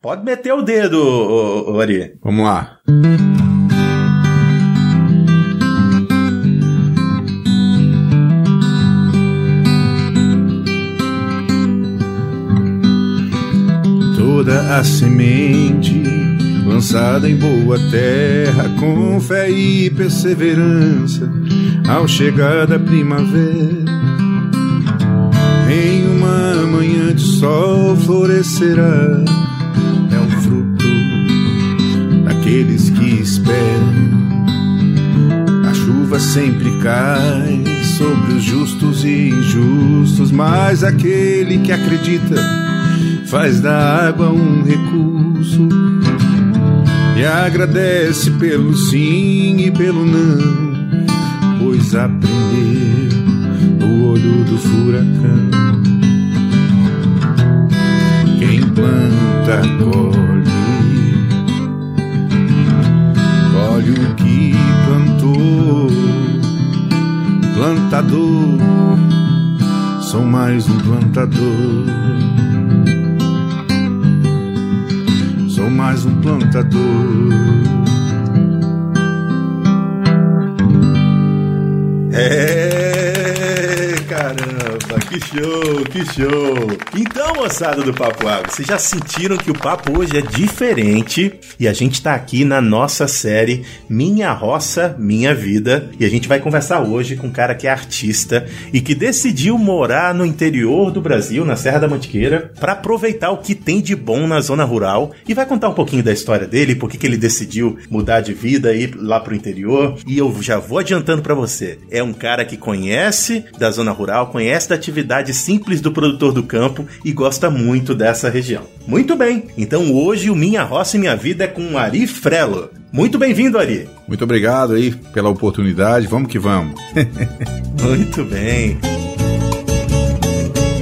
Pode meter o dedo, Ari. Vamos lá. Toda a semente lançada em boa terra, com fé e perseverança, ao chegar da primavera, em uma manhã de sol florescerá. Sempre cai sobre os justos e injustos, mas aquele que acredita faz da água um recurso e agradece pelo sim e pelo não, pois aprendeu no olho do furacão. Quem planta, colhe, colhe o que plantou. Plantador, sou mais um plantador. Sou mais um plantador. É, que show, que show. Então, moçada do Papo Água, vocês já sentiram que o papo hoje é diferente e a gente tá aqui na nossa série Minha Roça, Minha Vida e a gente vai conversar hoje com um cara que é artista e que decidiu morar no interior do Brasil, na Serra da Mantiqueira, para aproveitar o que tem de bom na zona rural e vai contar um pouquinho da história dele, por que ele decidiu mudar de vida e ir lá pro interior. E eu já vou adiantando para você, é um cara que conhece da zona rural, conhece da atividade simples do produtor do campo e gosta muito dessa região. Muito bem, então hoje o Minha Roça e Minha Vida é com Ari Frelo. Muito bem-vindo, Ari. Muito obrigado aí pela oportunidade. Vamos que vamos. Muito bem.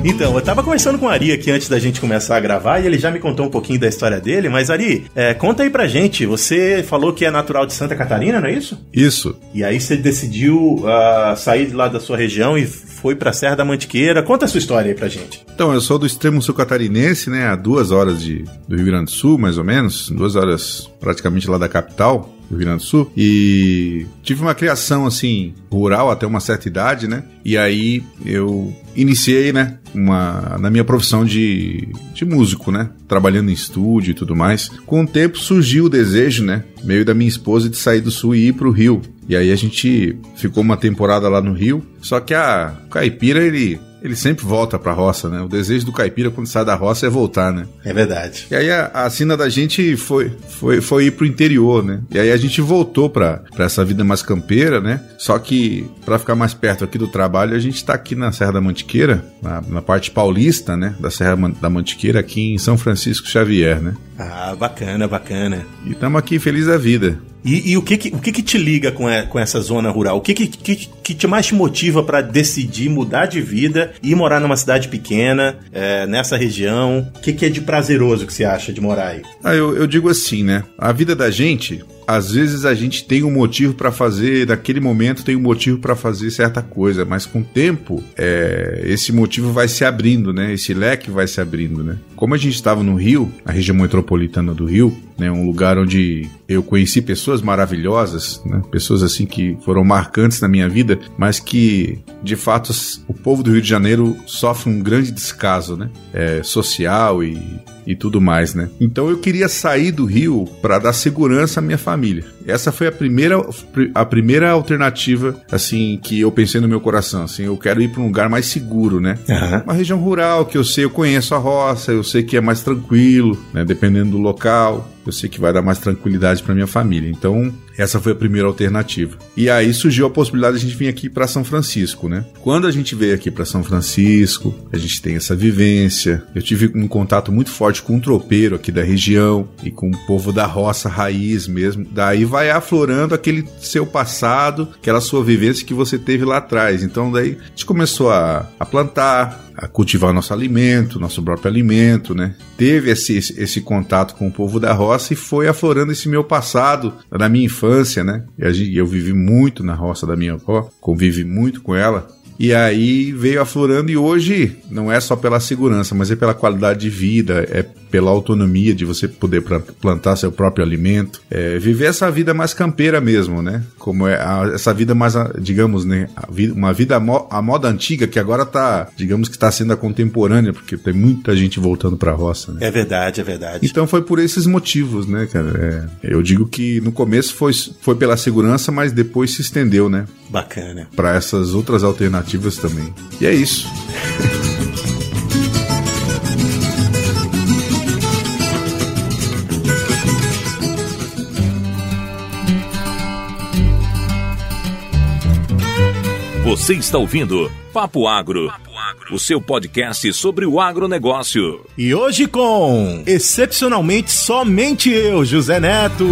Então, eu tava conversando com o Ari aqui antes da gente começar a gravar e ele já me contou um pouquinho da história dele, mas Ari, é, conta aí pra gente. Você falou que é natural de Santa Catarina, não é isso? Isso. E aí você decidiu ah, sair de lá da sua região e foi pra Serra da Mantiqueira. Conta a sua história aí pra gente. Então, eu sou do extremo sul catarinense, né? A duas horas de, do Rio Grande do Sul, mais ou menos. Duas horas praticamente lá da capital. do Rio Grande do Sul. E tive uma criação assim rural até uma certa idade, né? E aí eu iniciei, né, uma na minha profissão de, de músico, né? Trabalhando em estúdio e tudo mais. Com o tempo surgiu o desejo, né, meio da minha esposa de sair do sul e ir pro Rio. E aí a gente ficou uma temporada lá no Rio. Só que a caipira ele ele sempre volta pra roça, né? O desejo do caipira quando sai da roça é voltar, né? É verdade. E aí a, a sina da gente foi, foi, foi ir pro interior, né? E aí a gente voltou pra, pra essa vida mais campeira, né? Só que pra ficar mais perto aqui do trabalho, a gente tá aqui na Serra da Mantiqueira, na, na parte paulista, né? Da Serra da Mantiqueira, aqui em São Francisco Xavier, né? Ah, bacana, bacana. E estamos aqui feliz da vida. E, e o, que, que- o que, que te liga com, e- com essa zona rural? O que, que, que, te mais te motiva pra decidir mudar de vida e morar numa cidade pequena, é, nessa região? O que, que é de prazeroso que você acha de morar aí? Ah, eu, eu digo assim, né? A vida da gente, às vezes a gente tem um motivo pra fazer, naquele momento tem um motivo pra fazer certa coisa, mas com o tempo, é, esse motivo vai se abrindo, né? Esse leque vai se abrindo, né? Como a gente estava no Rio, a região metropolitana do Rio, né? Um lugar onde eu conheci pessoas maravilhosas, né? Pessoas assim que foram marcantes na minha vida, mas que, de fato, o povo do Rio de Janeiro sofre um grande descaso, né? É, social e e tudo mais, né? Então eu queria sair do Rio para dar segurança à minha família. Essa foi a primeira a primeira alternativa assim que eu pensei no meu coração, assim, eu quero ir para um lugar mais seguro, né? Aham. Uma região rural que eu sei, eu conheço a roça, eu sei que é mais tranquilo, né? Dependendo do local, eu sei que vai dar mais tranquilidade para minha família. Então, essa foi a primeira alternativa. E aí surgiu a possibilidade de a gente vir aqui para São Francisco, né? Quando a gente veio aqui para São Francisco, a gente tem essa vivência. Eu tive um contato muito forte com um tropeiro aqui da região e com o povo da roça raiz mesmo. Daí vai aflorando aquele seu passado, aquela sua vivência que você teve lá atrás. Então daí a gente começou a, a plantar, a cultivar nosso alimento, nosso próprio alimento, né? Teve esse, esse, contato com o povo da roça e foi aflorando esse meu passado da minha infância, né? Eu vivi muito na roça da minha avó, convivi muito com ela. E aí veio aflorando e hoje não é só pela segurança, mas é pela qualidade de vida, é pela autonomia de você poder plantar seu próprio alimento, é, viver essa vida mais campeira mesmo, né? Como é a, essa vida mais, digamos, né? Vida, uma vida a moda antiga que agora tá, digamos que está sendo a contemporânea, porque tem muita gente voltando para a roça. Né? É verdade, é verdade. Então foi por esses motivos, né, cara? É, eu digo que no começo foi, foi pela segurança, mas depois se estendeu, né? Bacana. Para essas outras alternativas também. E é isso. Você está ouvindo Papo Agro, o seu podcast sobre o agronegócio. E hoje com, excepcionalmente, somente eu, José Neto.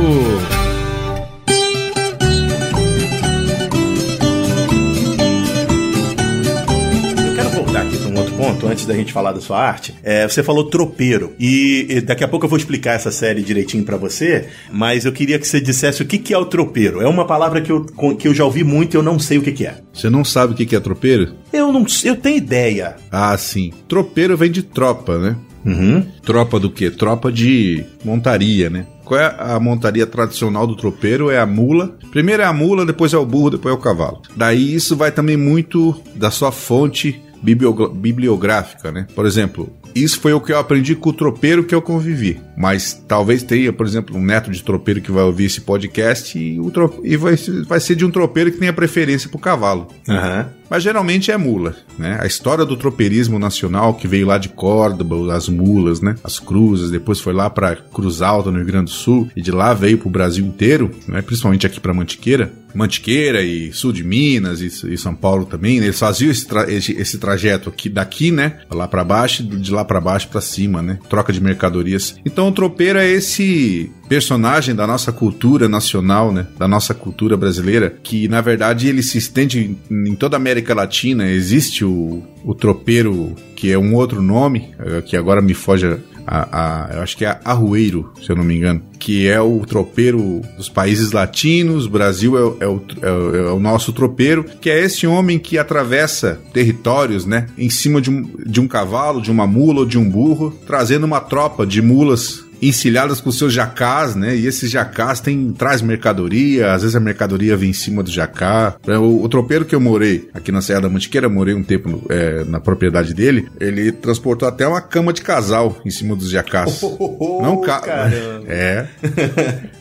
Antes da gente falar da sua arte, é, você falou tropeiro. E, e, daqui a pouco eu vou explicar essa série direitinho para você, mas eu queria que você dissesse o que, que é o tropeiro. É uma palavra que eu, que eu já ouvi muito e eu não sei o que, que é. Você não sabe o que, que é tropeiro? Eu não eu tenho ideia. Ah, sim. Tropeiro vem de tropa, né? Uhum. Tropa do quê? Tropa de montaria, né? Qual é a montaria tradicional do tropeiro? É a mula. Primeiro é a mula, depois é o burro, depois é o cavalo. Daí isso vai também muito da sua fonte bibliográfica, né? Por exemplo, isso foi o que eu aprendi com o tropeiro que eu convivi. Mas talvez tenha, por exemplo, um neto de tropeiro que vai ouvir esse podcast e, o e vai, vai ser de um tropeiro que tenha preferência por cavalo. Uhum. Mas geralmente é mula, né? A história do tropeirismo nacional que veio lá de Córdoba, as mulas, né? As cruzes, depois foi lá para Cruz Alta no Rio Grande do Sul e de lá veio para o Brasil inteiro, né? Principalmente aqui para Mantiqueira, Mantiqueira e sul de Minas e, e São Paulo também. Né? Eles faziam esse, tra esse, esse, trajeto aqui daqui, né? Lá para baixo, de lá para baixo para cima, né? Troca de mercadorias. Então o tropeiro é esse personagem da nossa cultura nacional, né? Da nossa cultura brasileira, que na verdade ele se estende em toda a América Latina. Existe o, o tropeiro, que é um outro nome, eh, que agora me foge a, a, eu acho que é Arrueiro, se eu não me engano, que é o tropeiro dos países latinos, Brasil é, é, o, é, é, o nosso tropeiro, que é esse homem que atravessa territórios, né, em cima de um, de um cavalo, de uma mula ou de um burro, trazendo uma tropa de mulas encilhadas com seus jacás, né? E esses jacás tem, traz mercadoria, às vezes a mercadoria vem em cima do jacá. É, o, o tropeiro que eu morei aqui na Serra da Mantiqueira, morei um tempo no, é, na propriedade dele, ele transportou até uma cama de casal em cima dos jacás. Oh, oh, oh, Não ca... É.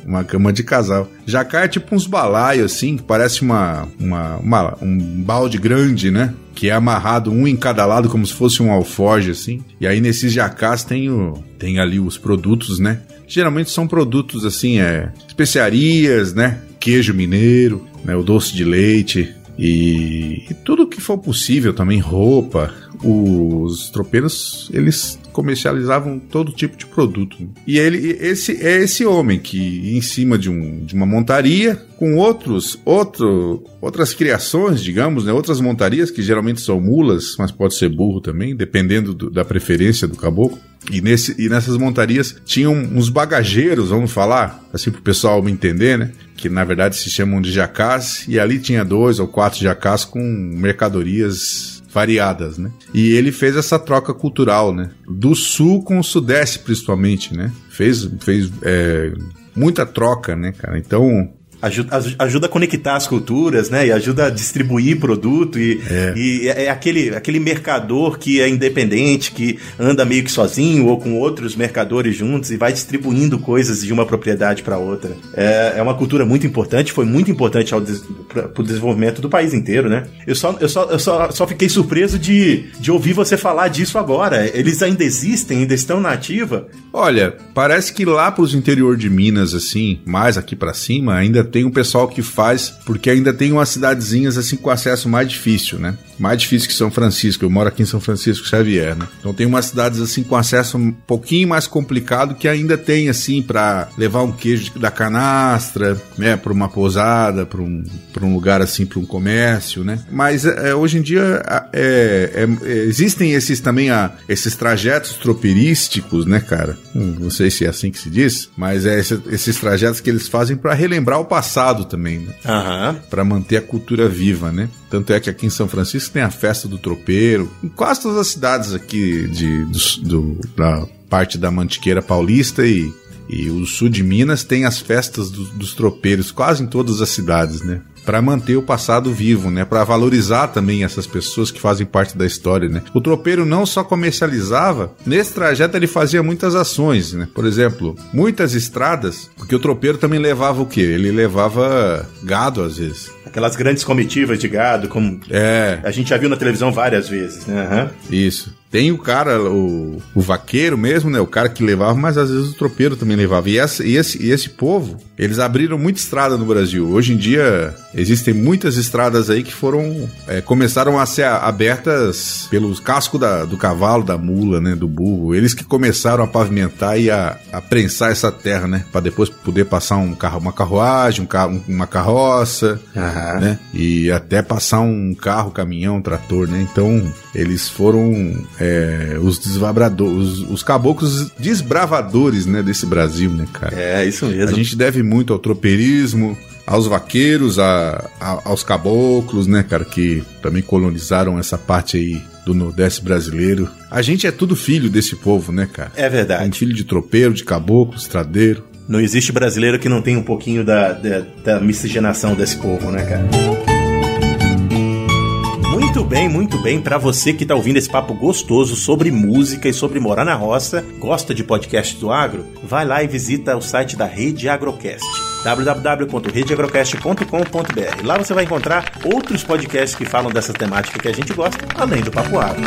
uma cama de casal. Jacá é tipo uns balaios assim, que parece uma, uma, uma um balde grande, né? Que é amarrado um em cada lado como se fosse um alforge assim. E aí nesses jacás tem o tem ali os produtos, né? Geralmente são produtos assim, é especiarias, né? Queijo mineiro, né, o doce de leite e, e tudo que for possível também, roupa. Os tropeiros, eles comercializavam todo tipo de produto. E ele, esse é esse homem que em cima de, um, de uma montaria com outros, outro, outras criações, digamos, né, outras montarias que geralmente são mulas, mas pode ser burro também, dependendo do, da preferência do caboclo. E, nesse, e nessas montarias tinham uns bagageiros, vamos falar, assim para o pessoal me entender, né? Que na verdade se chamam de jacás, e ali tinha dois ou quatro jacás com mercadorias variadas, né? E ele fez essa troca cultural, né? Do sul com o sudeste, principalmente, né? Fez, fez é, muita troca, né, cara? Então, ajuda, ajuda a conectar as culturas, né? E ajuda a distribuir produto. E é. e é aquele, aquele mercador que é independente, que anda meio que sozinho ou com outros mercadores juntos e vai distribuindo coisas de uma propriedade para outra. É, é uma cultura muito importante, foi muito importante para o desenvolvimento do país inteiro, né? Eu só, eu só, eu só, só fiquei surpreso de, de ouvir você falar disso agora. Eles ainda existem, ainda estão na ativa? Olha, parece que lá para os interior de Minas, assim, mais aqui para cima, ainda tem um pessoal que faz, porque ainda tem umas cidadezinhas assim com acesso mais difícil, né? Mais difícil que São Francisco. Eu moro aqui em São Francisco Xavier, né? Então tem umas cidades assim com acesso um pouquinho mais complicado que ainda tem assim para levar um queijo da canastra, né, para uma pousada, para um, pra um lugar assim, para um comércio, né? Mas é, hoje em dia é, é, é, existem esses também a, esses trajetos tropeirísticos, né, cara? Hum, não sei se é assim que se diz, mas é esse, esses trajetos que eles fazem para relembrar o passado também, né? Aham. Para manter a cultura viva, né? Tanto é que aqui em São Francisco tem a festa do tropeiro, em quase todas as cidades aqui de, do, do, da parte da Mantiqueira Paulista e, e o sul de Minas tem as festas do, dos tropeiros, quase em todas as cidades, né? para manter o passado vivo, né? Para valorizar também essas pessoas que fazem parte da história, né? O tropeiro não só comercializava, nesse trajeto ele fazia muitas ações, né? Por exemplo, muitas estradas, porque o tropeiro também levava o quê? Ele levava gado às vezes. Aquelas grandes comitivas de gado, como É, a gente já viu na televisão várias vezes, né? Aham. isso. Tem o cara, o, o vaqueiro mesmo, né? O cara que levava, mas às vezes o tropeiro também levava. E, essa, e, esse, e esse povo, eles abriram muita estrada no Brasil. Hoje em dia, existem muitas estradas aí que foram. é, começaram a ser abertas pelos cascos da- do cavalo, da mula, né? Do burro. Eles que começaram a pavimentar e a, a prensar essa terra, né? Para depois poder passar um carro, uma carruagem, um carro, uma carroça Aham. né? E até passar um carro, caminhão, trator, né? Então, eles foram é, os desvabradores, os, os caboclos desbravadores, né, desse Brasil, né, cara? É, isso A mesmo. gente deve muito ao tropeirismo, aos vaqueiros, a, a- aos caboclos, né, cara, que também colonizaram essa parte aí do Nordeste brasileiro. A gente é tudo filho desse povo, né, cara? É Um verdade. filho de tropeiro, de caboclo, estradeiro. Não existe brasileiro que não tenha um pouquinho da, da, da miscigenação desse povo, né, cara? Muito bem, muito bem. Pra você que tá ouvindo esse papo gostoso sobre música e sobre morar na roça, gosta de podcast do agro, vai lá e visita o site da Rede Agrocast www.redeagrocast.com.br. Lá você vai encontrar outros podcasts que falam dessa temática que a gente gosta, além do Papo Agro.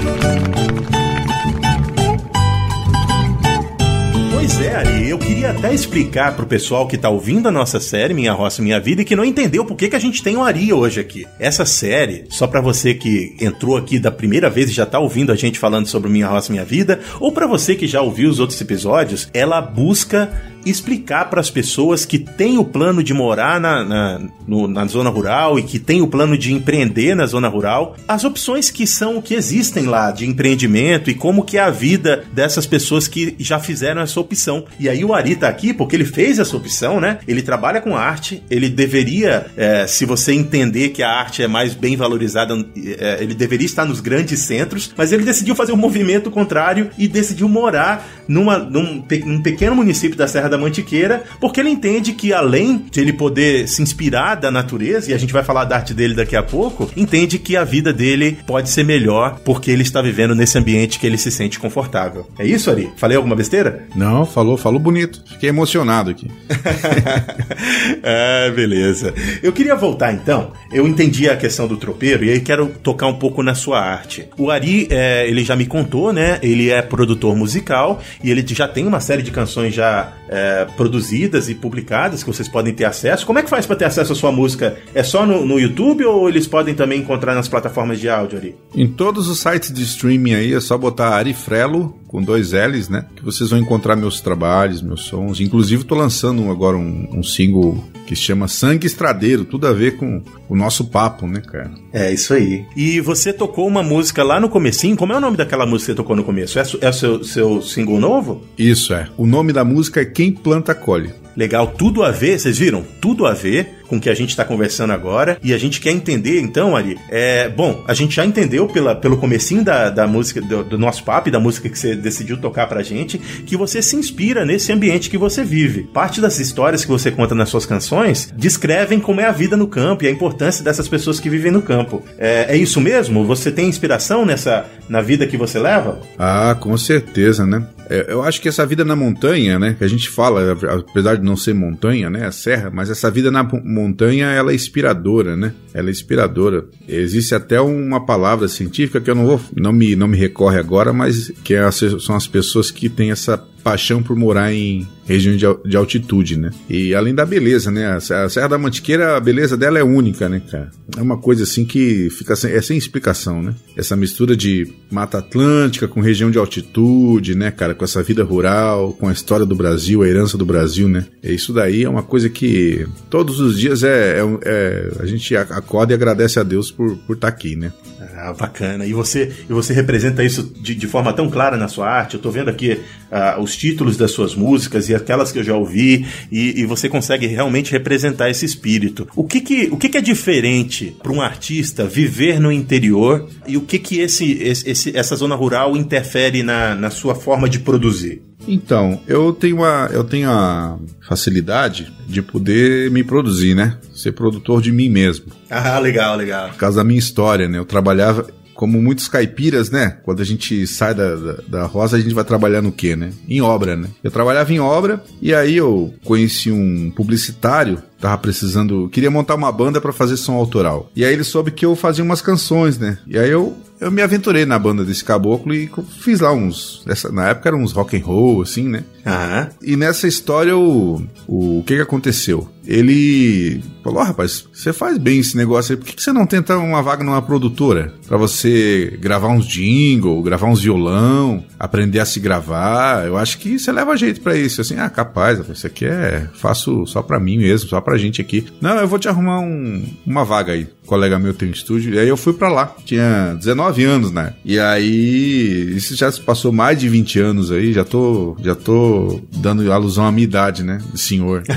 Pois é, Ari, eu queria até explicar pro pessoal que tá ouvindo a nossa série Minha Roça Minha Vida e que não entendeu por que, que a gente tem o Ari hoje aqui. Essa série, só pra você que entrou aqui da primeira vez e já tá ouvindo a gente falando sobre Minha Roça Minha Vida, ou pra você que já ouviu os outros episódios, ela busca explicar para as pessoas que têm o plano de morar na, na, no- na zona rural e que têm o plano de empreender na zona rural, as opções que são que existem lá de empreendimento e como que é a vida dessas pessoas que já fizeram essa opção. E aí o Ari tá aqui porque ele fez essa opção, né? Ele trabalha com arte, ele deveria, é, se você entender que a arte é mais bem valorizada, é, ele deveria estar nos grandes centros, mas ele decidiu fazer um movimento contrário e decidiu morar numa, num, num pequeno município da Serra da Mantiqueira, porque ele entende que além de ele poder se inspirar da natureza, e a gente vai falar da arte dele daqui a pouco, entende que a vida dele pode ser melhor porque ele está vivendo nesse ambiente que ele se sente confortável. É isso, Ari? Falei alguma besteira? Não, falou, falou bonito. Fiquei emocionado aqui. é, beleza. Eu queria voltar então. Eu entendi a questão do tropeiro e aí quero tocar um pouco na sua arte. O Ari, é, ele já me contou, né? Ele é produtor musical e ele já tem uma série de canções já é, produzidas e publicadas que vocês podem ter acesso. Como é que faz para ter acesso à sua música? É só no, no YouTube ou eles podem também encontrar nas plataformas de áudio, Ari? Em todos os sites de streaming aí é só botar Arifrelo com dois L's, né? Que vocês vão encontrar meus trabalhos, meus sons. Inclusive tô lançando agora um, um single que se chama Sangue Estradeiro, tudo a ver com o nosso papo, né, cara? É isso aí. E você tocou uma música lá no comecinho. Como é o nome daquela música que você tocou no começo? É, é o seu, seu single novo? Isso é. O nome da música é Quem Planta Colhe. Legal, tudo a ver, vocês viram? Tudo a ver com o que a gente está conversando agora. E a gente quer entender, então, Ari. É, bom, a gente já entendeu pela, pelo comecinho da, da música, do, do nosso papo e da música que você decidiu tocar pra gente, que você se inspira nesse ambiente que você vive. Parte das histórias que você conta nas suas canções descrevem como é a vida no campo e a importância dessas pessoas que vivem no campo. É, é isso mesmo? Você tem inspiração nessa na vida que você leva? Ah, com certeza, né? É, eu acho que essa vida na montanha, né? Que a gente fala, apesar de não ser montanha, né? A serra, mas essa vida na mo- montanha, ela é inspiradora, né? Ela é inspiradora. Existe até uma palavra científica que eu não vou, não me, não me recorre agora, mas que é, são as pessoas que têm essa paixão por morar em região de, de altitude, né? E além da beleza, né? A a Serra da Mantiqueira, a beleza dela é única, né, cara? É uma coisa assim que fica sem, é sem explicação, né? Essa mistura de Mata Atlântica com região de altitude, né, cara? Com essa vida rural, com a história do Brasil, a herança do Brasil, né? E isso daí é uma coisa que todos os dias é, é- é- a gente a- acorda e agradece a Deus por estar aqui, né? Ah, Ah, bacana. E você, e você representa isso de, de forma tão clara na sua arte. Eu tô vendo aqui uh, os títulos das suas músicas e aquelas que eu já ouvi, e, e você consegue realmente representar esse espírito. O que, que, o que, que é diferente para um artista viver no interior e o que, que esse, esse, essa zona rural interfere na, na sua forma de produzir? Então, eu tenho a, eu tenho a facilidade de poder me produzir, né? Ser produtor de mim mesmo. Ah, legal, legal. Por causa da minha história, né? Eu trabalhava, como muitos caipiras, né? Quando a gente sai da, da, da, roça, a gente vai trabalhar no quê, né? Em obra, né? Eu trabalhava em obra e aí eu conheci um publicitário, tava precisando, queria montar uma banda para fazer som autoral. E aí ele soube que eu fazia umas canções, né? E aí eu eu me aventurei na banda desse caboclo e fiz lá uns. Essa, na época eram uns rock and roll, assim, né? Aham. E nessa história, o, o, o que que aconteceu? Ele falou: oh, rapaz, você faz bem esse negócio aí, por que, que você não tenta uma vaga numa produtora? para você gravar uns jingle, gravar uns violão, aprender a se gravar. Eu acho que você leva jeito para isso. Assim, ah, capaz, isso aqui é. Faço só pra mim mesmo, só pra gente aqui. Não, eu vou te arrumar um, uma vaga aí. Um colega meu tem um estúdio. E aí eu fui para lá. Tinha 19 anos, né? E aí. Isso já se passou mais de 20 anos aí. Já tô, já tô dando alusão à minha idade, né? Senhor.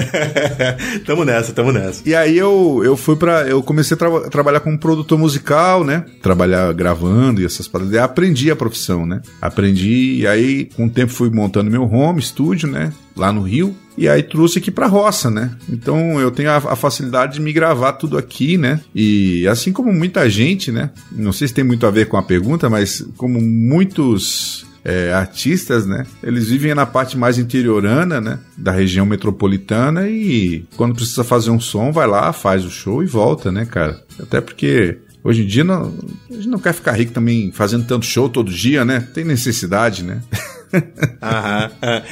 tamo nessa, tamo nessa. E aí eu, eu fui para Eu comecei a tra trabalhar como produtor musical, né? Trabalhar gravando e essas paradas. E aprendi a profissão, né? Aprendi. E aí, com o tempo, fui montando meu home studio, né? Lá no Rio e aí trouxe aqui pra roça, né? Então eu tenho a, a, facilidade de me gravar tudo aqui, né? E assim como muita gente, né? Não sei se tem muito a ver com a pergunta, mas como muitos é, artistas, né? Eles vivem na parte mais interiorana, né? Da região metropolitana e quando precisa fazer um som, vai lá, faz o show e volta, né, cara? Até porque hoje em dia não, a gente não quer ficar rico também fazendo tanto show todo dia, né? Tem necessidade, né? Aham.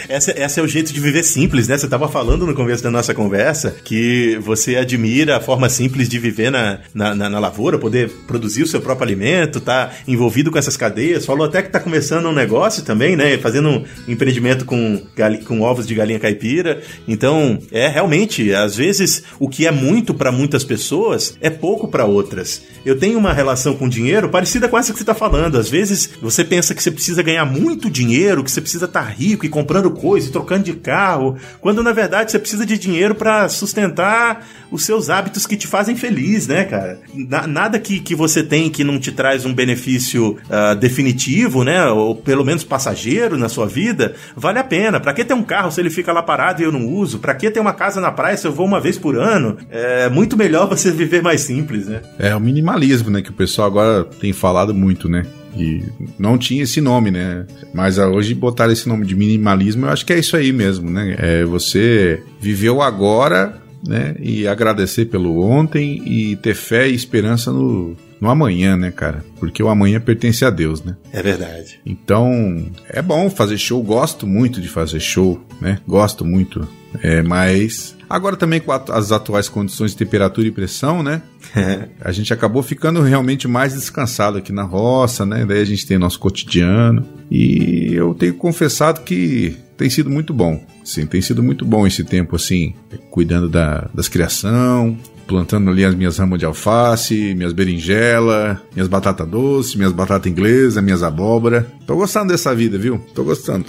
Essa, essa é o jeito de viver simples, né? Você estava falando no começo da nossa conversa que você admira a forma simples de viver na, na, na, na lavoura, poder produzir o seu próprio alimento, tá envolvido com essas cadeias. Falou até que tá começando um negócio também, né? Fazendo um empreendimento com, com ovos de galinha caipira. Então, é realmente, às vezes, o que é muito para muitas pessoas é pouco para outras. Eu tenho uma relação com dinheiro parecida com essa que você está falando. Às vezes, você pensa que você precisa ganhar muito dinheiro, que você precisa estar tá rico e comprando coisa e trocando de carro, quando na verdade você precisa de dinheiro para sustentar os seus hábitos que te fazem feliz, né, cara? nada que, que você tem que não te traz um benefício uh, definitivo, né, ou pelo menos passageiro na sua vida, vale a pena. Para que ter um carro se ele fica lá parado e eu não uso? Para que ter uma casa na praia se eu vou uma vez por ano? É muito melhor você viver mais simples, né? É o minimalismo, né, que o pessoal agora tem falado muito, né? E não tinha esse nome, né? Mas hoje botar esse nome de minimalismo, eu acho que é isso aí mesmo, né? É você viveu agora, né? E agradecer pelo ontem e ter fé e esperança no, no amanhã, né, cara? Porque o amanhã pertence a Deus, né? É verdade. Então, é bom fazer show, gosto muito de fazer show, né? Gosto muito. É, mas agora também com as atuais condições de temperatura e pressão, né? a gente acabou ficando realmente mais descansado aqui na roça, né? Daí a gente tem nosso cotidiano. E eu tenho confessado que tem sido muito bom. Sim, tem sido muito bom esse tempo, assim, cuidando da, das criação, plantando ali as minhas ramas de alface, minhas berinjelas, minhas batatas doces, minhas batatas inglesas, minhas abóbora. Tô gostando dessa vida, viu? Tô gostando.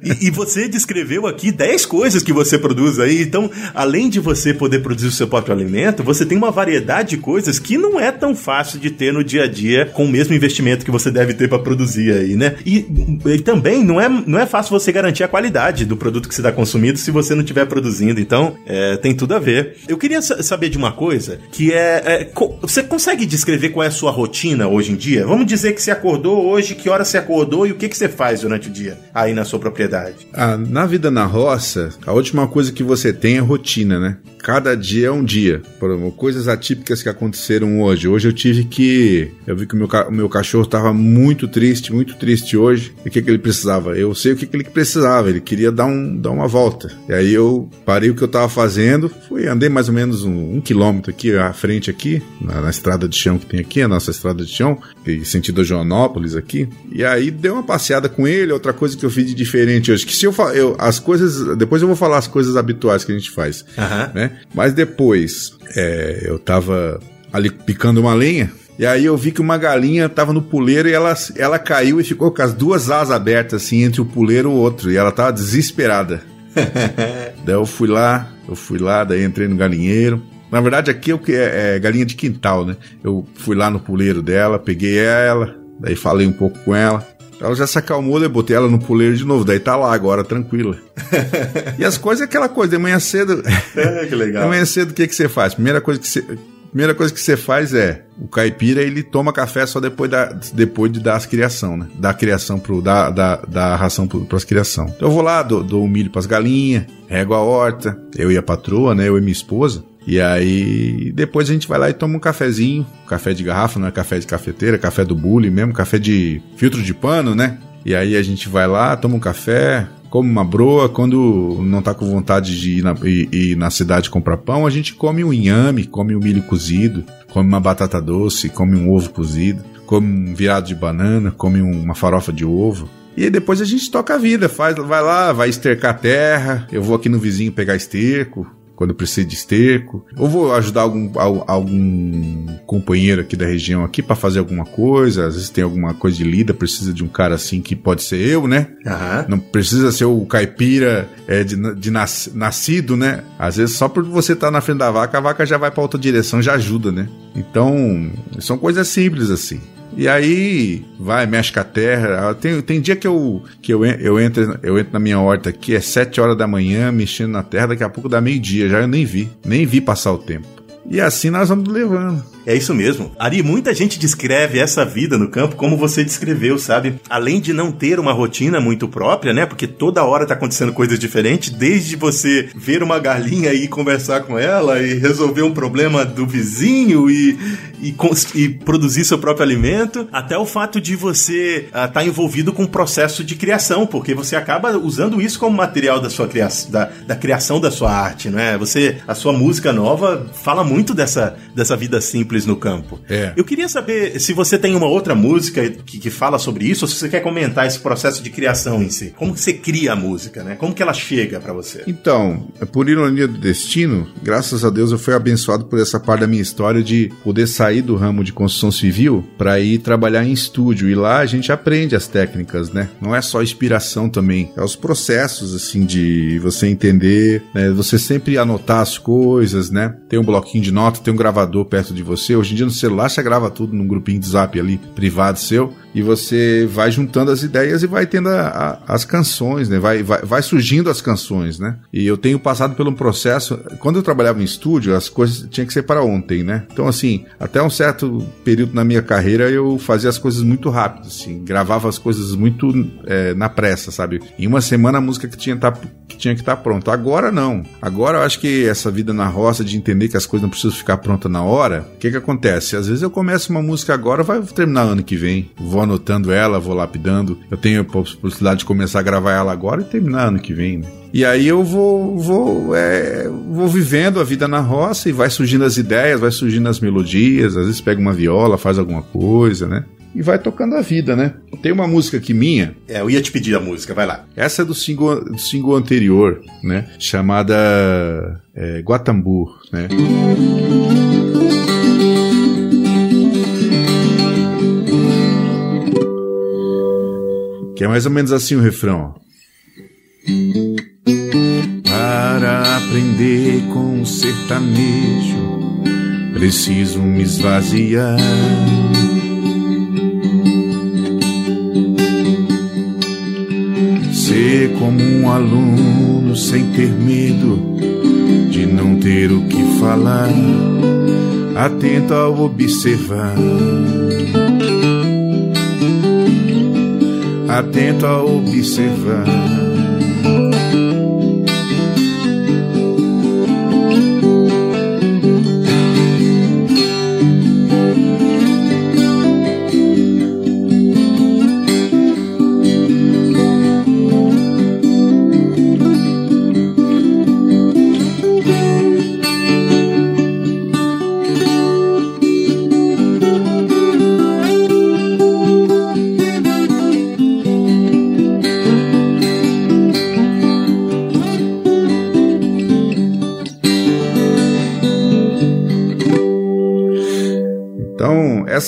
e, e, você descreveu aqui 10 coisas que você produz aí. Então, além de você poder produzir o seu próprio alimento, você tem uma variedade de coisas que não é tão fácil de ter no dia a dia com o mesmo investimento que você deve ter para produzir aí, né? E, e, também não é, não é fácil você garantir a qualidade do produto que você está consumindo se você não estiver produzindo. Então, é, tem tudo a ver. Eu queria saber de uma coisa que é, é co você consegue descrever qual é a sua rotina hoje em dia? Vamos dizer que você acordou hoje, que hora você acordou e o que, que você faz durante o dia aí na sua propriedade? Ah, na vida na roça, a última coisa que você tem é rotina, né? Cada dia é um dia. Por exemplo, coisas atípicas que aconteceram hoje. Hoje eu tive que. Eu vi que o meu, o meu cachorro estava muito triste, muito triste hoje. E o que, que ele precisava? Eu sei o que, que ele precisava. Ele queria dar, um, dar uma volta. E aí eu parei o que eu estava fazendo, fui, andei mais ou menos um, um quilômetro aqui à frente aqui, na, na, estrada de chão que tem aqui, a nossa estrada de chão, sentido Joanópolis aqui. E aí dei uma passeada com ele. Outra coisa que eu fiz de diferente hoje, que se eu, eu as coisas. Depois eu vou falar as coisas habituais que a gente faz. Uhum. Né? Mas depois, é, eu tava ali picando uma lenha E aí eu vi que uma galinha tava no puleiro e ela, ela caiu e ficou com as duas asas abertas, assim, entre o puleiro e o outro. E ela tava desesperada. daí eu fui lá, eu fui lá, daí entrei no galinheiro. Na verdade, aqui é, é, é galinha de quintal, né? Eu fui lá no puleiro dela, peguei ela, daí falei um pouco com ela. Ela já se acalmou, eu botei ela no puleiro de novo, daí tá lá agora, tranquila. e as coisas é aquela coisa, de manhã cedo. É, que legal. De manhã cedo, o que, que você faz? Primeira coisa que você. Primeira coisa que você faz é, o caipira ele toma café só depois, da, depois de dar as criação, né? Dar a criação pro, da, da, da ração para as criação. Então eu vou lá, dou, dou milho pras galinhas, rego a horta, eu e a patroa, né? Eu e minha esposa. E aí, depois a gente vai lá e toma um cafezinho, café de garrafa, não é café de cafeteira, café do bullying mesmo, café de filtro de pano, né? E aí a gente vai lá, toma um café, come uma broa. Quando não tá com vontade de ir na, ir, ir na cidade comprar pão, a gente come um inhame, come um milho cozido, come uma batata doce, come um ovo cozido, come um virado de banana, come uma farofa de ovo. E depois a gente toca a vida, faz, vai lá, vai estercar a terra, eu vou aqui no vizinho pegar esterco, quando precisa de esterco. Ou vou ajudar algum, algum companheiro aqui da região aqui para fazer alguma coisa. Às vezes tem alguma coisa de lida, precisa de um cara assim que pode ser eu, né? Uhum. Não precisa ser o caipira é, de, de nas, nascido, né? Às vezes só por você estar tá na frente da vaca, a vaca já vai para outra direção, já ajuda, né? Então, são coisas simples assim. E aí vai, mexe com a terra. Tem, tem dia que eu que eu, eu, entro, eu entro na minha horta aqui, é 7 horas da manhã, mexendo na terra, daqui a pouco dá meio-dia, já eu nem vi, nem vi passar o tempo. E assim nós vamos levando. É isso mesmo. Ari, muita gente descreve essa vida no campo como você descreveu, sabe? Além de não ter uma rotina muito própria, né? Porque toda hora tá acontecendo coisas diferentes, desde você ver uma galinha e conversar com ela e resolver um problema do vizinho e, e, e produzir seu próprio alimento, até o fato de você estar uh, tá envolvido com o processo de criação, porque você acaba usando isso como material da sua criação, da, da criação da sua arte, não é? Você, a sua música nova fala muito dessa, dessa vida simples simples no campo. É. Eu queria saber se você tem uma outra música que, que fala sobre isso, ou se você quer comentar esse processo de criação em si. Como que você cria a música, né? Como que ela chega para você? Então, por ironia do destino, graças a Deus eu fui abençoado por essa parte da minha história de poder sair do ramo de construção civil para ir trabalhar em estúdio. E lá a gente aprende as técnicas, né? Não é só inspiração também, é os processos, assim, de você entender, né? Você sempre anotar as coisas, né? Tem um bloquinho de nota, tem um gravador perto de você você. Hoje em dia no celular você grava tudo num grupinho de zap ali, privado seu, e você vai juntando as ideias e vai tendo a, a, as canções, né? Vai, vai, vai surgindo as canções, né? E eu tenho passado por um processo. Quando eu trabalhava em estúdio, as coisas tinham que ser para ontem, né? Então, assim, até um certo período na minha carreira eu fazia as coisas muito rápido, assim, gravava as coisas muito é, na pressa, sabe? Em uma semana a música que tinha, tá, que tinha que estar tá pronta. Agora não. Agora eu acho que essa vida na roça de entender que as coisas não precisam ficar prontas na hora, o que que acontece? Às vezes eu começo uma música agora, vai terminar ano que vem. Vou anotando ela, vou lapidando. Eu tenho a possibilidade de começar a gravar ela agora e terminar ano que vem, né? E aí eu vou, vou, é, vou vivendo a vida na roça e vai surgindo as ideias, vai surgindo as melodias, às vezes pega uma viola, faz alguma coisa, né? E vai tocando a vida, né? Tem uma música aqui minha. É, eu ia te pedir a música, vai lá. Essa é do single, do single anterior, né? Chamada é, Guatambu, né? Que é mais ou menos assim o refrão. Para aprender com o sertanejo, preciso me esvaziar. Ser como um aluno sem ter medo de não ter o que falar, atento ao observar atento a observar.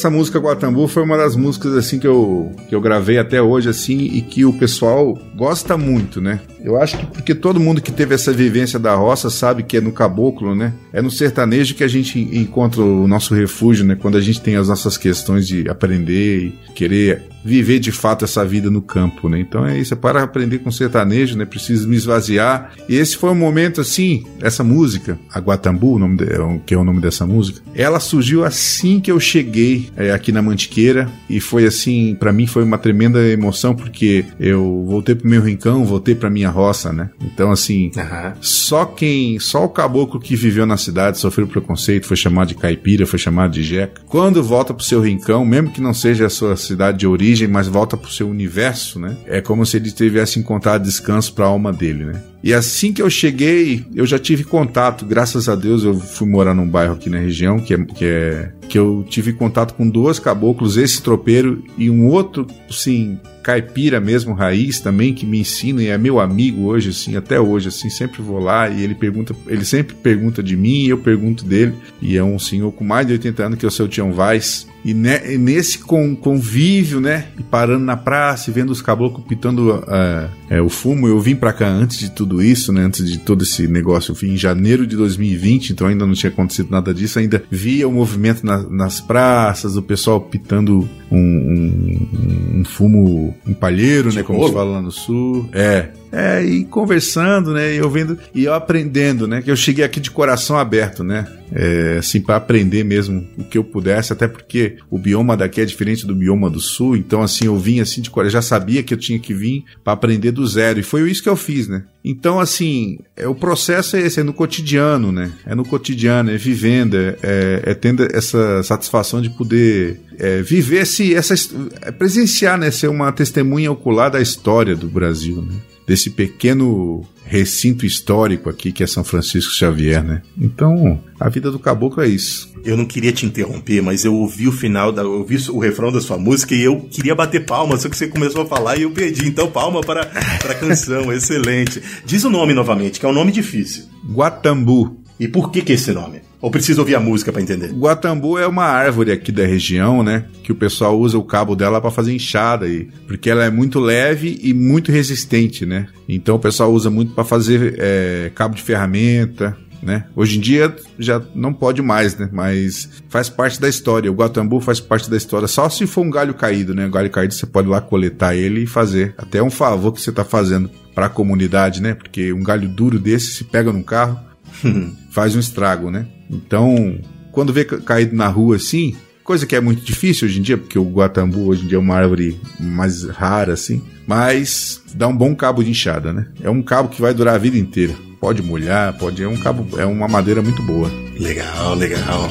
Essa música Guatambu foi uma das músicas assim que eu, que eu gravei até hoje assim e que o pessoal gosta muito, né? Eu acho que porque todo mundo que teve essa vivência da roça sabe que é no caboclo, né? É no sertanejo que a gente encontra o nosso refúgio, né? Quando a gente tem as nossas questões de aprender e querer viver de fato essa vida no campo, né? Então é isso, é para aprender com sertanejo, né? Preciso me esvaziar. E esse foi um momento assim, essa música, a Guatambu, o nome de, que é o nome dessa música, ela surgiu assim que eu cheguei é, aqui na Mantiqueira e foi assim, para mim foi uma tremenda emoção porque eu voltei pro meu rincão, voltei para minha roça, né? Então assim, uhum. só quem, só o caboclo que viveu na cidade sofreu preconceito, foi chamado de caipira, foi chamado de jeca. Quando volta pro seu rincão, mesmo que não seja a sua cidade de origem mas volta para o seu universo, né? É como se ele tivesse encontrado descanso para a alma dele, né? E assim que eu cheguei, eu já tive contato, graças a Deus, eu fui morar num bairro aqui na região, que é, que, é, que eu tive contato com dois caboclos, esse tropeiro e um outro, sim, caipira mesmo, raiz também, que me ensina e é meu amigo hoje, assim, até hoje, assim, sempre vou lá e ele pergunta, ele sempre pergunta de mim e eu pergunto dele. E é um senhor com mais de 80 anos que é o seu Tião Vaz. E, ne, nesse com, convívio, né, e parando na praça e vendo os caboclos pitando uh, é, o fumo, eu vim para cá antes de tudo isso, né, antes de todo esse negócio, eu vim em janeiro de 2020, então ainda não tinha acontecido nada disso, ainda via o movimento na, nas praças, o pessoal pitando um, um, um fumo um palheiro, né? Como se fala lá no sul. É. É, e conversando, né? E eu vendo e eu aprendendo, né? Que eu cheguei aqui de coração aberto, né? É, assim, para aprender mesmo o que eu pudesse, até porque o bioma daqui é diferente do bioma do sul, então assim, eu vim assim de coração, já sabia que eu tinha que vir para aprender do zero, e foi isso que eu fiz, né? Então, assim, é, o processo é esse, é no cotidiano, né? É no cotidiano, é vivendo, é, é, é tendo essa satisfação de poder é, viver esse, essa, é presenciar, né? Ser uma testemunha ocular da história do Brasil, né? Desse pequeno recinto histórico aqui que é São Francisco Xavier, né? Então, a vida do caboclo é isso. Eu não queria te interromper, mas eu ouvi o final, da, eu ouvi o refrão da sua música e eu queria bater palma, só que você começou a falar e eu perdi. Então, palma para, para a canção, excelente. Diz o nome novamente, que é um nome difícil. Guatambu. E por que, que esse nome? Ou preciso ouvir a música para entender? Guatambu é uma árvore aqui da região, né? Que o pessoal usa o cabo dela para fazer enxada aí, porque ela é muito leve e muito resistente, né? Então o pessoal usa muito para fazer é, cabo de ferramenta, né? Hoje em dia já não pode mais, né? Mas faz parte da história. O Guatambu faz parte da história. Só se for um galho caído, né? O galho caído você pode lá coletar ele e fazer. Até um favor que você está fazendo para a comunidade, né? Porque um galho duro desse se pega num carro, faz um estrago, né? Então, quando vê caído na rua assim, coisa que é muito difícil hoje em dia, porque o guatambu hoje em dia é uma árvore mais rara assim, mas dá um bom cabo de enxada, né? É um cabo que vai durar a vida inteira. Pode molhar, pode é um cabo, é uma madeira muito boa. Legal, legal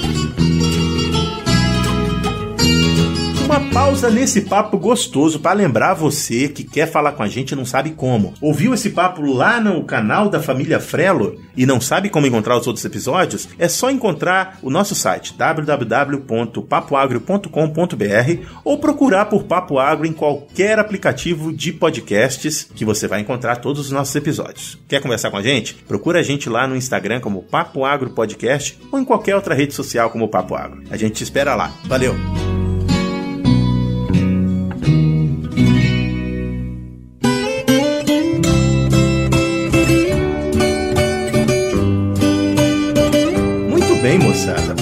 uma pausa nesse papo gostoso para lembrar você que quer falar com a gente e não sabe como. Ouviu esse papo lá no canal da família Frelo e não sabe como encontrar os outros episódios? É só encontrar o nosso site www.papoagro.com.br ou procurar por Papo Agro em qualquer aplicativo de podcasts que você vai encontrar todos os nossos episódios. Quer conversar com a gente? Procura a gente lá no Instagram como Papo Agro Podcast ou em qualquer outra rede social como Papo Agro. A gente te espera lá. Valeu!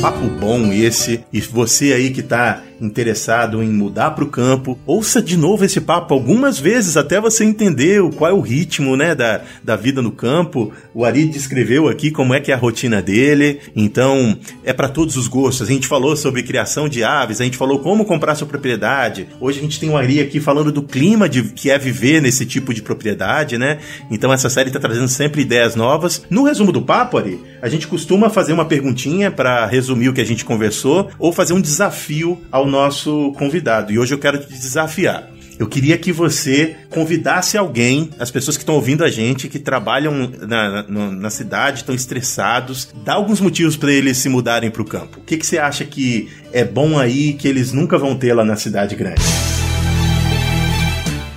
Papo bom esse. E você aí que tá interessado em mudar para o campo, ouça de novo esse papo algumas vezes até você entender qual é o ritmo né, da, da vida no campo. O Ari descreveu aqui como é que é a rotina dele, então é para todos os gostos. A gente falou sobre criação de aves, a gente falou como comprar sua propriedade. Hoje a gente tem o Ari aqui falando do clima de, que é viver nesse tipo de propriedade, né? Então essa série está trazendo sempre ideias novas. No resumo do papo, Ari, a gente costuma fazer uma perguntinha para resumir o que a gente conversou ou fazer um desafio ao nosso convidado. E hoje eu quero te desafiar. Eu queria que você convidasse alguém, as pessoas que estão ouvindo a gente, que trabalham na, na, na cidade, estão estressados, dá alguns motivos para eles se mudarem para o campo. O que, que você acha que é bom aí que eles nunca vão ter lá na cidade grande?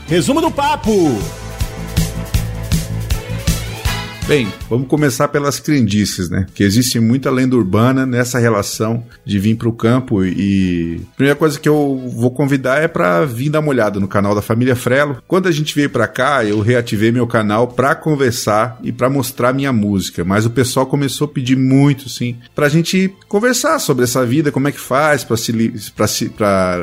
Resumo do papo! Bem, vamos começar pelas crendices, né? Que existe muita lenda urbana nessa relação de vir para o campo e a primeira coisa que eu vou convidar é para vir dar uma olhada no canal da família Frelo. Quando a gente veio para cá, eu reativei meu canal para conversar e para mostrar minha música, mas o pessoal começou a pedir muito, sim, para a gente conversar sobre essa vida, como é que faz para se para se,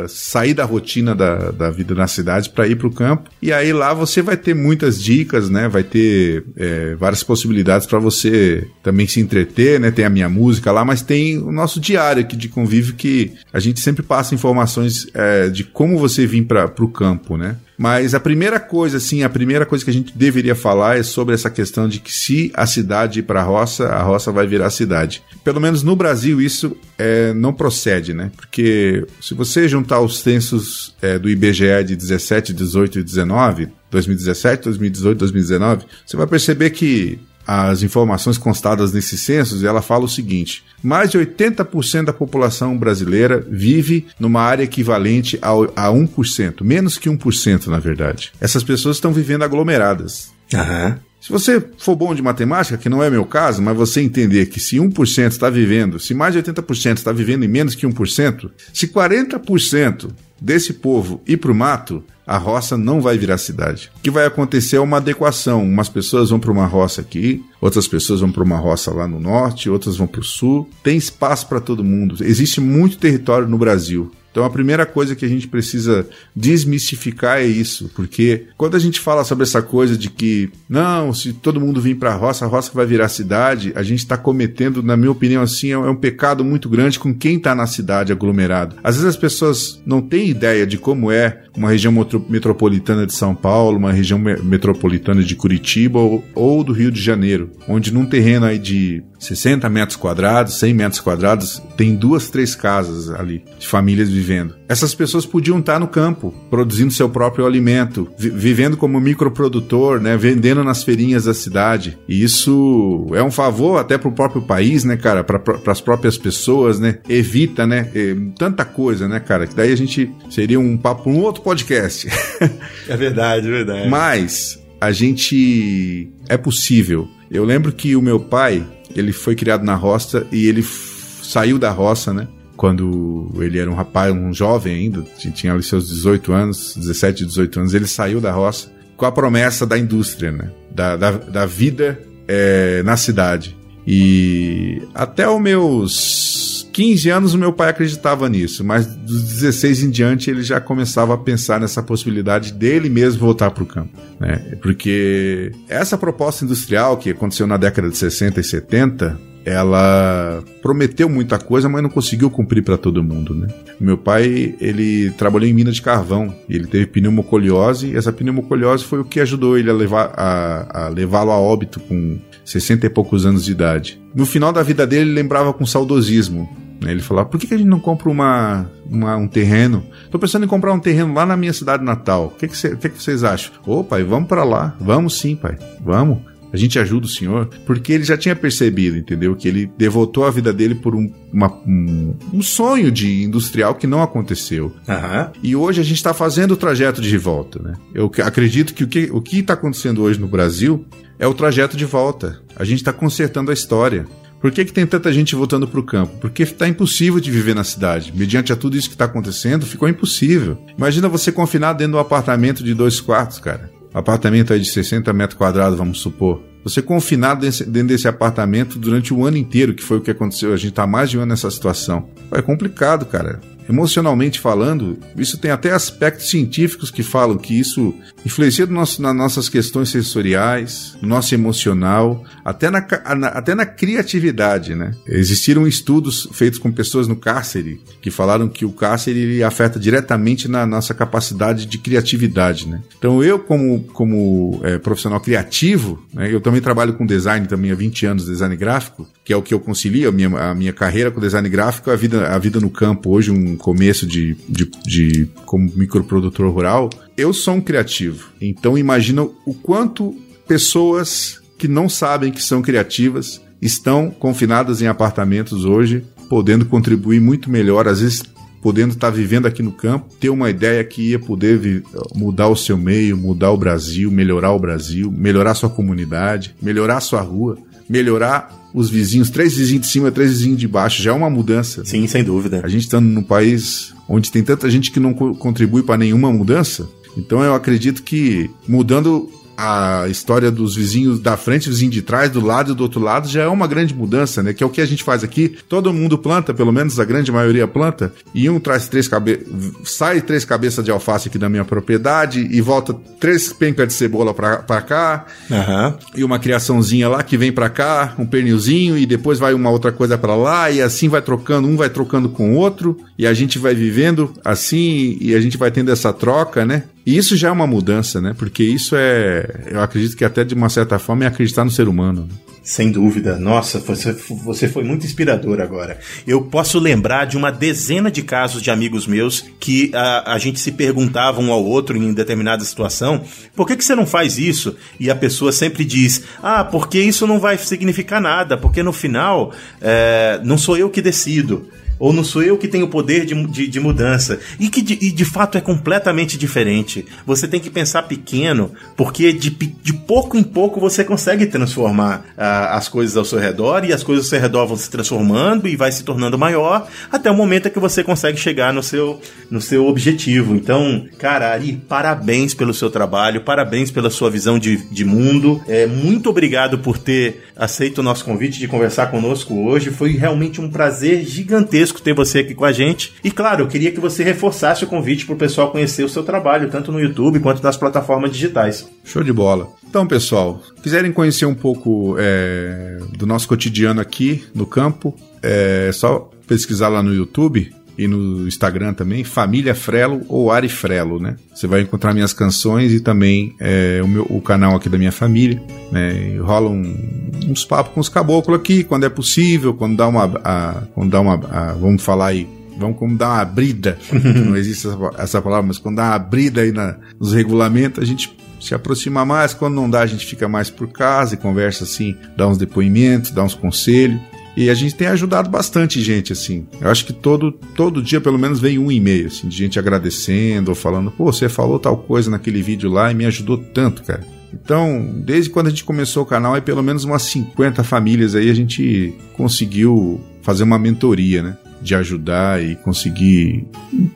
sair da rotina da, da vida na cidade para ir para o campo. E aí lá você vai ter muitas dicas, né? Vai ter é, várias possibilidades para você também se entreter, né? Tem a minha música lá, mas tem o nosso diário aqui de convívio que a gente sempre passa informações é, de como você vir para o campo, né? Mas a primeira coisa, assim, a primeira coisa que a gente deveria falar é sobre essa questão de que se a cidade ir para a roça, a roça vai virar cidade. Pelo menos no Brasil isso é, não procede, né? Porque se você juntar os censos é, do IBGE de 17, 18 e 19, 2017, 2018, 2019, você vai perceber que as informações constadas nesses censos, ela fala o seguinte: mais de 80% da população brasileira vive numa área equivalente ao, a 1%, menos que 1%, na verdade. Essas pessoas estão vivendo aglomeradas. Aham. Se você for bom de matemática, que não é meu caso, mas você entender que se 1% está vivendo, se mais de 80% está vivendo em menos que 1%, se 40% desse povo ir para o mato, a roça não vai virar cidade. O que vai acontecer é uma adequação. Umas pessoas vão para uma roça aqui, outras pessoas vão para uma roça lá no norte, outras vão para o sul. Tem espaço para todo mundo. Existe muito território no Brasil. Então a primeira coisa que a gente precisa desmistificar é isso, porque quando a gente fala sobre essa coisa de que não, se todo mundo vir para a roça, a roça vai virar cidade, a gente está cometendo, na minha opinião, assim, é um pecado muito grande com quem está na cidade aglomerado. Às vezes as pessoas não têm ideia de como é uma região metropolitana de São Paulo, uma região metropolitana de Curitiba ou, ou do Rio de Janeiro, onde num terreno aí de 60 metros quadrados, 100 metros quadrados, tem duas, três casas ali de famílias vivendo. Essas pessoas podiam estar no campo, produzindo seu próprio alimento, vi vivendo como microprodutor, né, vendendo nas feirinhas da cidade. E isso é um favor até para o próprio país, né, cara, para as próprias pessoas, né? Evita, né, tanta coisa, né, cara, que daí a gente seria um papo um outro podcast. é verdade, é verdade. Mas a gente é possível. Eu lembro que o meu pai, ele foi criado na roça e ele saiu da roça, né? quando ele era um rapaz, um jovem ainda, tinha ali seus 18 anos, 17, 18 anos, ele saiu da roça com a promessa da indústria, né? Da, da, da vida é, na cidade. E até os meus 15 anos o meu pai acreditava nisso, mas dos 16 em diante ele já começava a pensar nessa possibilidade dele mesmo voltar para o campo. Né? Porque essa proposta industrial que aconteceu na década de 60 e 70 ela prometeu muita coisa, mas não conseguiu cumprir para todo mundo, né? Meu pai, ele trabalhou em mina de carvão, ele teve pneumocoliose, e essa pneumocoliose foi o que ajudou ele a levar a, a levá-lo a óbito com 60 e poucos anos de idade. No final da vida dele, ele lembrava com saudosismo. Né? Ele falava: por que, que a gente não compra uma, uma um terreno? Estou pensando em comprar um terreno lá na minha cidade natal. O que, que, cê, que, que vocês acham? Ô, pai, vamos para lá. Vamos sim, pai. Vamos a gente ajuda o senhor, porque ele já tinha percebido, entendeu? Que ele devotou a vida dele por um, uma, um, um, sonho de industrial que não aconteceu. Uhum. E hoje a gente está fazendo o trajeto de volta, né? Eu acredito que o que está acontecendo hoje no Brasil é o trajeto de volta. A gente está consertando a história. Por que, que tem tanta gente voltando para o campo? Porque está impossível de viver na cidade. Mediante a tudo isso que está acontecendo, ficou impossível. Imagina você confinado dentro de um apartamento de dois quartos, cara apartamento aí de 60 metros quadrados, vamos supor. Você confinado dentro desse apartamento durante o ano inteiro, que foi o que aconteceu. A gente tá mais de um ano nessa situação. É complicado, cara emocionalmente falando, isso tem até aspectos científicos que falam que isso influencia no nosso, nas nossas questões sensoriais, no nosso emocional, até na, na, até na criatividade, né? Existiram estudos feitos com pessoas no cárcere que falaram que o cárcere afeta diretamente na nossa capacidade de criatividade, né? Então eu, como, como é, profissional criativo, né, eu também trabalho com design também há 20 anos, design gráfico, que é o que eu concilio a minha, a minha carreira com design gráfico, a vida, a vida no campo hoje, um começo de, de, de como microprodutor rural, eu sou um criativo. Então imagina o quanto pessoas que não sabem que são criativas estão confinadas em apartamentos hoje, podendo contribuir muito melhor, às vezes podendo estar tá vivendo aqui no campo, ter uma ideia que ia poder mudar o seu meio, mudar o Brasil, melhorar o Brasil, melhorar sua comunidade, melhorar sua rua, melhorar os vizinhos, três vizinhos de cima, três vizinhos de baixo, já é uma mudança. Sim, sem dúvida. A gente estando num país onde tem tanta gente que não contribui para nenhuma mudança, então eu acredito que mudando a história dos vizinhos da frente, vizinho de trás, do lado e do outro lado, já é uma grande mudança, né? Que é o que a gente faz aqui. Todo mundo planta, pelo menos a grande maioria planta, e um traz três cabeças, sai três cabeças de alface aqui da minha propriedade e volta três pencas de cebola pra, pra cá, uhum. e uma criaçãozinha lá que vem pra cá, um pernilzinho, e depois vai uma outra coisa para lá, e assim vai trocando, um vai trocando com o outro, e a gente vai vivendo assim, e a gente vai tendo essa troca, né? E isso já é uma mudança, né? Porque isso é, eu acredito que até de uma certa forma é acreditar no ser humano. Né? Sem dúvida. Nossa, você, você foi muito inspirador agora. Eu posso lembrar de uma dezena de casos de amigos meus que a, a gente se perguntava um ao outro em determinada situação: por que, que você não faz isso? E a pessoa sempre diz: ah, porque isso não vai significar nada, porque no final é, não sou eu que decido ou não sou eu que tenho o poder de, de, de mudança. E que de, e de fato é completamente diferente. Você tem que pensar pequeno, porque de, de pouco em pouco você consegue transformar uh, as coisas ao seu redor, e as coisas ao seu redor vão se transformando e vai se tornando maior, até o momento em que você consegue chegar no seu, no seu objetivo. Então, cara, Ari, parabéns pelo seu trabalho, parabéns pela sua visão de, de mundo. É, muito obrigado por ter aceito o nosso convite de conversar conosco hoje. Foi realmente um prazer gigantesco gigantesco ter você aqui com a gente. E claro, eu queria que você reforçasse o convite para o pessoal conhecer o seu trabalho, tanto no YouTube quanto nas plataformas digitais. Show de bola. Então, pessoal, quiserem conhecer um pouco é, do nosso cotidiano aqui no campo, é só pesquisar lá no YouTube e no Instagram também, Família Frelo ou Ari Frelo, né? Você vai encontrar minhas canções e também é, o, meu, o canal aqui da minha família, né? Rola um, uns papos com os caboclos aqui, quando é possível, quando dá uma, a, quando dá uma, a, vamos falar aí, vamos como dar uma brida, não existe essa, essa, palavra, mas quando dá uma brida aí na, nos regulamentos, a gente se aproxima mais, quando não dá a gente fica mais por casa e conversa assim, dá uns depoimentos, dá uns conselhos. E a gente tem ajudado bastante gente, assim. Eu acho que todo, todo dia, pelo menos, vem um e-mail, assim, de gente agradecendo ou falando, pô, você falou tal coisa naquele vídeo lá e me ajudou tanto, cara. Então, desde quando a gente começou o canal, é pelo menos umas 50 famílias aí a gente conseguiu fazer uma mentoria, né? De ajudar e conseguir,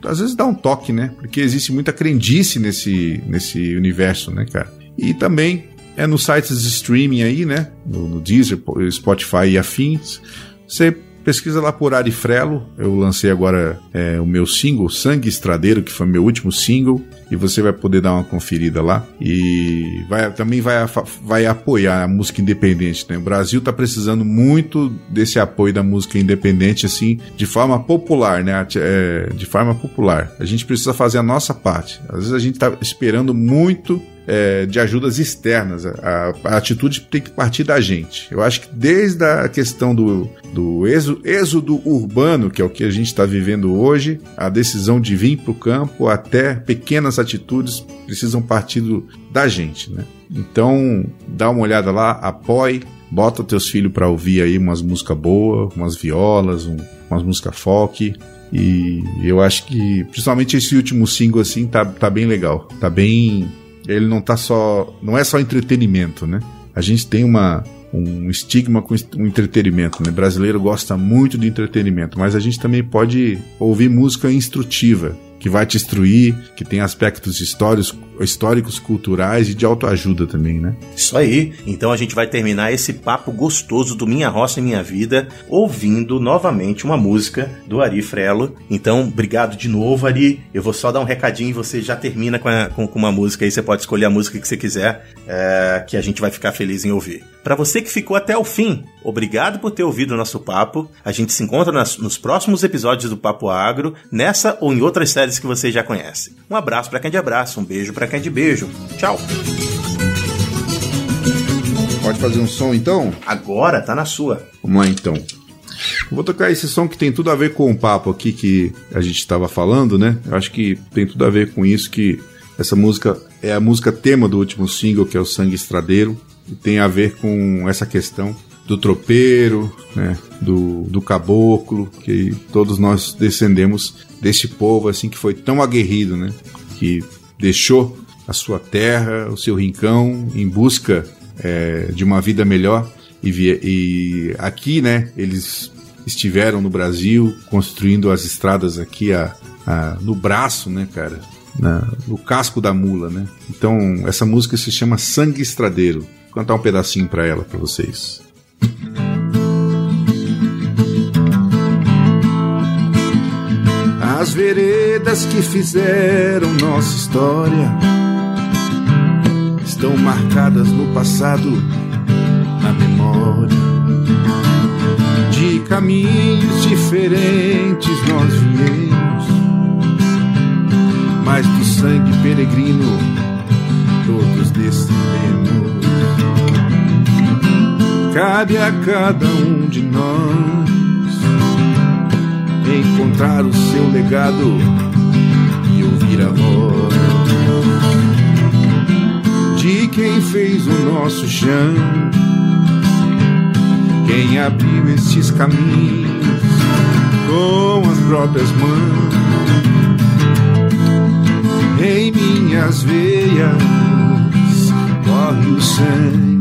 às vezes, dar um toque, né? Porque existe muita crendice nesse, nesse universo, né, cara? E também é nos sites de streaming aí, né? No, no Deezer, Spotify e afins. Você pesquisa lá por Ari Frelo. Eu lancei agora é, o meu single, Sangue Estradeiro, que foi meu último single. E você vai poder dar uma conferida lá. E vai, também vai, vai apoiar a música independente. Né? O Brasil está precisando muito desse apoio da música independente, assim, de forma popular, né? É, de forma popular. A gente precisa fazer a nossa parte. Às vezes a gente está esperando muito é, de ajudas externas. A, a, atitude tem que partir da gente. Eu acho que desde a questão do, do êxodo, êxodo urbano, que é o que a gente está vivendo hoje, a decisão de vir para o campo, até pequenas atitudes precisam partir da gente. Né? Então, dá uma olhada lá, apoie, bota teus filhos para ouvir aí umas músicas boas, umas violas, um, umas músicas folk. E eu acho que, principalmente esse último single assim, tá, tá bem legal. Tá bem ele não tá só. não é só entretenimento, né? A gente tem uma, um estigma com o entretenimento, né? O brasileiro gosta muito de entretenimento, mas a gente também pode ouvir música instrutiva que vai te instruir, que tem aspectos históricos, históricos, culturais e de autoajuda também, né? Isso aí. Então a gente vai terminar esse papo gostoso do Minha Roça e Minha Vida ouvindo novamente uma música do Ari Frelo. Então, obrigado de novo, Ari. Eu vou só dar um recadinho e você já termina com, a, com, com uma música aí. Você pode escolher a música que você quiser, é, que a gente vai ficar feliz em ouvir. Para você que ficou até o fim, obrigado por ter ouvido o nosso papo. A gente se encontra nas, nos próximos episódios do Papo Agro, nessa ou em outras séries que você já conhece. Um abraço para quem é de abraço, um beijo para quem é de beijo. Tchau. Pode fazer um som então? Agora tá na sua. Vamos lá então. Vou tocar esse som que tem tudo a ver com o papo aqui que a gente estava falando, né? Eu acho que tem tudo a ver com isso que essa música é a música tema do último single, que é o Sangue Estradeiro tem a ver com essa questão do tropeiro, né, do, do caboclo, que todos nós descendemos desse povo assim que foi tão aguerrido, né, que deixou a sua terra, o seu rincão em busca é, de uma vida melhor e, e aqui, né, eles estiveram no Brasil construindo as estradas aqui a, a no braço, né, cara, na, no casco da mula, né. Então essa música se chama Sangue Estradeiro. Cantar um pedacinho para ela para vocês. As veredas que fizeram nossa história estão marcadas no passado, na memória. De caminhos diferentes nós viemos, mas do sangue peregrino todos descendemos. Cabe a cada um de nós encontrar o seu legado e ouvir a voz de quem fez o nosso chão, quem abriu estes caminhos com as próprias mãos. Em minhas veias corre o sangue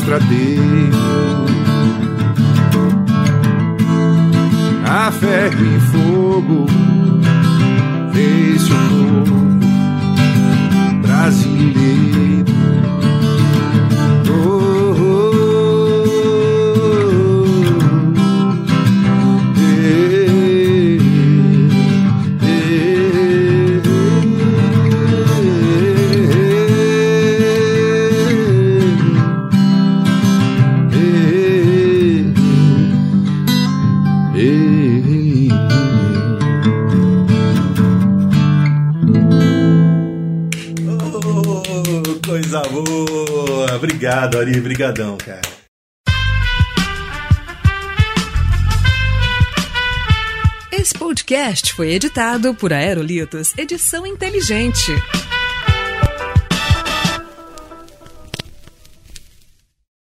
estradeiro a ferro e fogo fez o povo brasileiro. Obrigado, Ari, brigadão, cara. Esse podcast foi editado por Aerolitos Edição Inteligente.